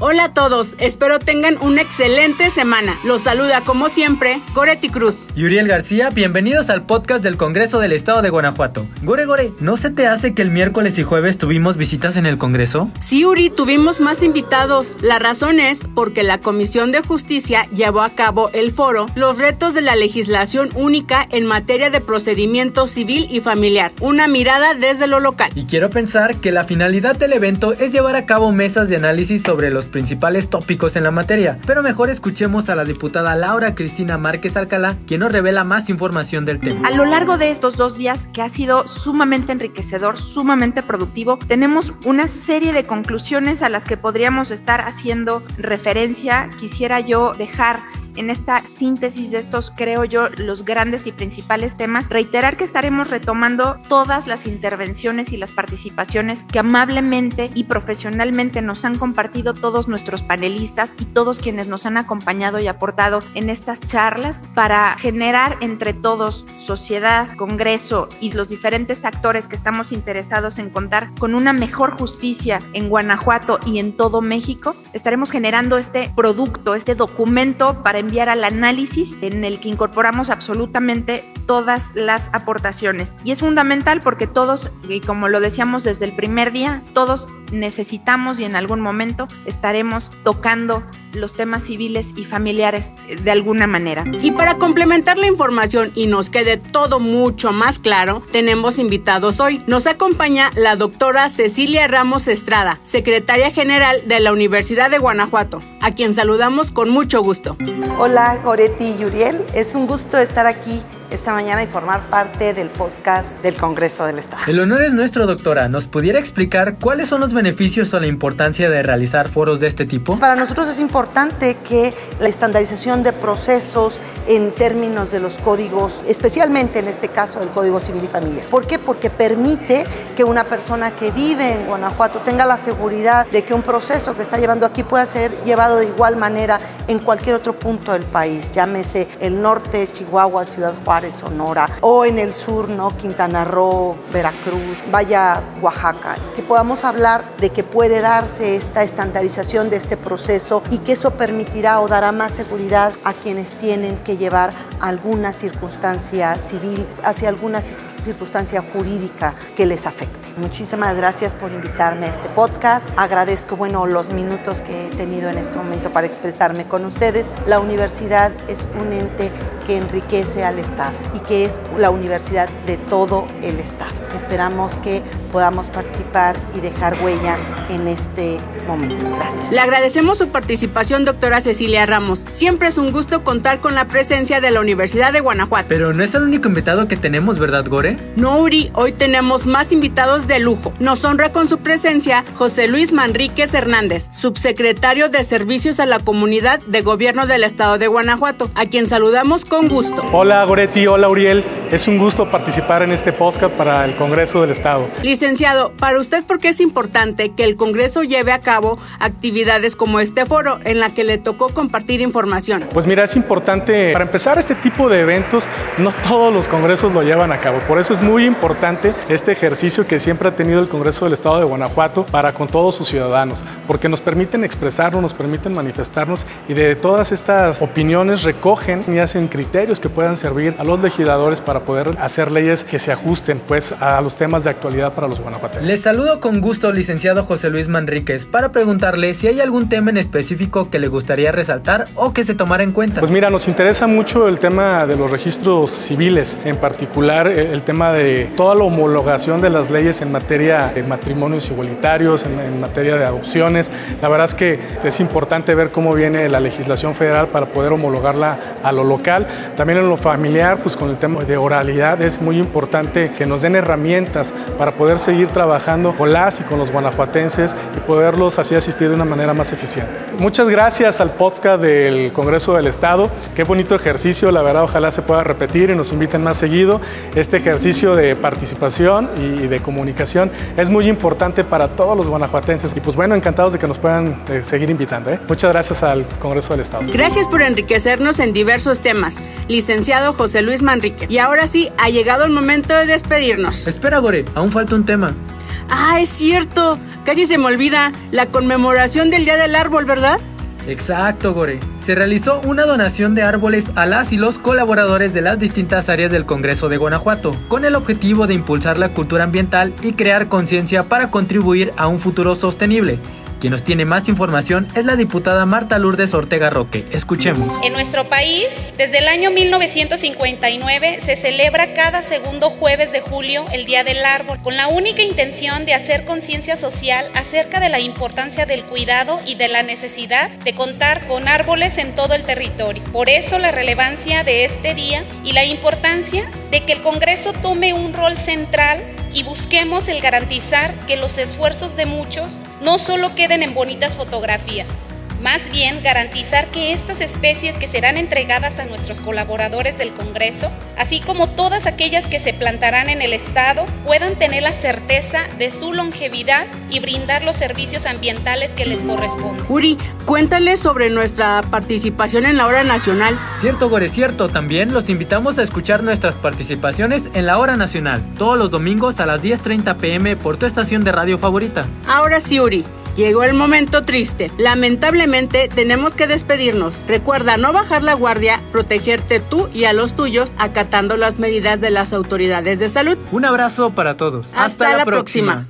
Hola a todos, espero tengan una excelente semana. Los saluda como siempre Goretti Cruz. Y Uriel García, bienvenidos al podcast del Congreso del Estado de Guanajuato. Gore Gore, ¿no se te hace que el miércoles y jueves tuvimos visitas en el Congreso? Sí, Uri, tuvimos más invitados. La razón es porque la Comisión de Justicia llevó a cabo el foro Los retos de la legislación única en materia de procedimiento civil y familiar. Una mirada desde lo local. Y quiero pensar que la finalidad del evento es llevar a cabo mesas de análisis sobre los principales tópicos en la materia, pero mejor escuchemos a la diputada Laura Cristina Márquez Alcalá, quien nos revela más información del tema. A lo largo de estos dos días, que ha sido sumamente enriquecedor, sumamente productivo, tenemos una serie de conclusiones a las que podríamos estar haciendo referencia. Quisiera yo dejar en esta síntesis de estos, creo yo, los grandes y principales temas, reiterar que estaremos retomando todas las intervenciones y las participaciones que amablemente y profesionalmente nos han compartido todos nuestros panelistas y todos quienes nos han acompañado y aportado en estas charlas para generar entre todos, sociedad, Congreso y los diferentes actores que estamos interesados en contar con una mejor justicia en Guanajuato y en todo México, estaremos generando este producto, este documento para enviar al análisis en el que incorporamos absolutamente todas las aportaciones. Y es fundamental porque todos, y como lo decíamos desde el primer día, todos necesitamos y en algún momento estaremos tocando los temas civiles y familiares de alguna manera. Y para complementar la información y nos quede todo mucho más claro, tenemos invitados hoy. Nos acompaña la doctora Cecilia Ramos Estrada, secretaria general de la Universidad de Guanajuato, a quien saludamos con mucho gusto. Hola Goretti y Uriel, es un gusto estar aquí esta mañana y formar parte del podcast del Congreso del Estado. El honor es nuestro, doctora. ¿Nos pudiera explicar cuáles son los beneficios o la importancia de realizar foros de este tipo? Para nosotros es importante que la estandarización de procesos en términos de los códigos, especialmente en este caso el Código Civil y Familiar. ¿Por qué? Porque permite que una persona que vive en Guanajuato tenga la seguridad de que un proceso que está llevando aquí pueda ser llevado de igual manera en cualquier otro punto del país, llámese el norte, Chihuahua, Ciudad Juárez Sonora, o en el sur, ¿no? Quintana Roo, Veracruz, vaya Oaxaca, que podamos hablar de que puede darse esta estandarización de este proceso y que eso permitirá o dará más seguridad a quienes tienen que llevar alguna circunstancia civil hacia alguna circunstancia jurídica que les afecte. Muchísimas gracias por invitarme a este podcast. Agradezco, bueno, los minutos que he tenido en este momento para expresarme con ustedes. La universidad es un ente que enriquece al Estado y que es la universidad de todo el Estado. Esperamos que podamos participar y dejar huella en este momento. Gracias. Le agradecemos su participación, doctora Cecilia Ramos. Siempre es un gusto contar con la presencia de la Universidad de Guanajuato. Pero no es el único invitado que tenemos, ¿verdad, Gore? No, Uri, hoy tenemos más invitados de lujo. Nos honra con su presencia José Luis Manríquez Hernández, subsecretario de Servicios a la Comunidad de Gobierno del Estado de Guanajuato, a quien saludamos con gusto. Hola, Goretti, hola, Uriel. Es un gusto participar en este podcast para el Congreso del Estado. Licenciado, para usted, ¿por qué es importante que el Congreso lleve a cabo actividades como este foro en la que le tocó compartir información? Pues mira, es importante, para empezar este tipo de eventos, no todos los congresos lo llevan a cabo. Por eso es muy importante este ejercicio que siempre ha tenido el Congreso del Estado de Guanajuato para con todos sus ciudadanos, porque nos permiten expresarnos, nos permiten manifestarnos y de todas estas opiniones recogen y hacen criterios que puedan servir a los legisladores para poder hacer leyes que se ajusten pues a los temas de actualidad para los guanajuatenses. Les saludo con gusto, licenciado José Luis Manríquez, para preguntarle si hay algún tema en específico que le gustaría resaltar o que se tomara en cuenta. Pues mira, nos interesa mucho el tema de los registros civiles, en particular el tema de toda la homologación de las leyes en materia de matrimonios igualitarios, en, en materia de adopciones. La verdad es que es importante ver cómo viene la legislación federal para poder homologarla a lo local. También en lo familiar, pues con el tema de es muy importante que nos den herramientas para poder seguir trabajando con las y con los guanajuatenses y poderlos así asistir de una manera más eficiente. Muchas gracias al podcast del Congreso del Estado. Qué bonito ejercicio, la verdad ojalá se pueda repetir y nos inviten más seguido. Este ejercicio de participación y de comunicación es muy importante para todos los guanajuatenses y pues bueno, encantados de que nos puedan eh, seguir invitando. ¿eh? Muchas gracias al Congreso del Estado. Gracias por enriquecernos en diversos temas, licenciado José Luis Manrique. Y ahora sí, ha llegado el momento de despedirnos. Espera, Gore, aún falta un tema. Ah, es cierto. Casi se me olvida. La conmemoración del Día del Árbol, ¿verdad? Exacto, Gore. Se realizó una donación de árboles a las y los colaboradores de las distintas áreas del Congreso de Guanajuato, con el objetivo de impulsar la cultura ambiental y crear conciencia para contribuir a un futuro sostenible. Quien nos tiene más información es la diputada Marta Lourdes Ortega Roque. Escuchemos. En nuestro país, desde el año 1959 se celebra cada segundo jueves de julio el Día del Árbol, con la única intención de hacer conciencia social acerca de la importancia del cuidado y de la necesidad de contar con árboles en todo el territorio. Por eso la relevancia de este día y la importancia de que el Congreso tome un rol central y busquemos el garantizar que los esfuerzos de muchos no solo queden en bonitas fotografías, más bien garantizar que estas especies que serán entregadas a nuestros colaboradores del Congreso, así como todas aquellas que se plantarán en el Estado, puedan tener la certeza de su longevidad y brindar los servicios ambientales que les corresponden. Uri, cuéntales sobre nuestra participación en la hora nacional. Cierto, Gore, cierto. También los invitamos a escuchar nuestras participaciones en la hora nacional, todos los domingos a las 10.30 pm por tu estación de radio favorita. Ahora sí, Uri. Llegó el momento triste. Lamentablemente tenemos que despedirnos. Recuerda no bajar la guardia, protegerte tú y a los tuyos acatando las medidas de las autoridades de salud. Un abrazo para todos. Hasta, la, próxima.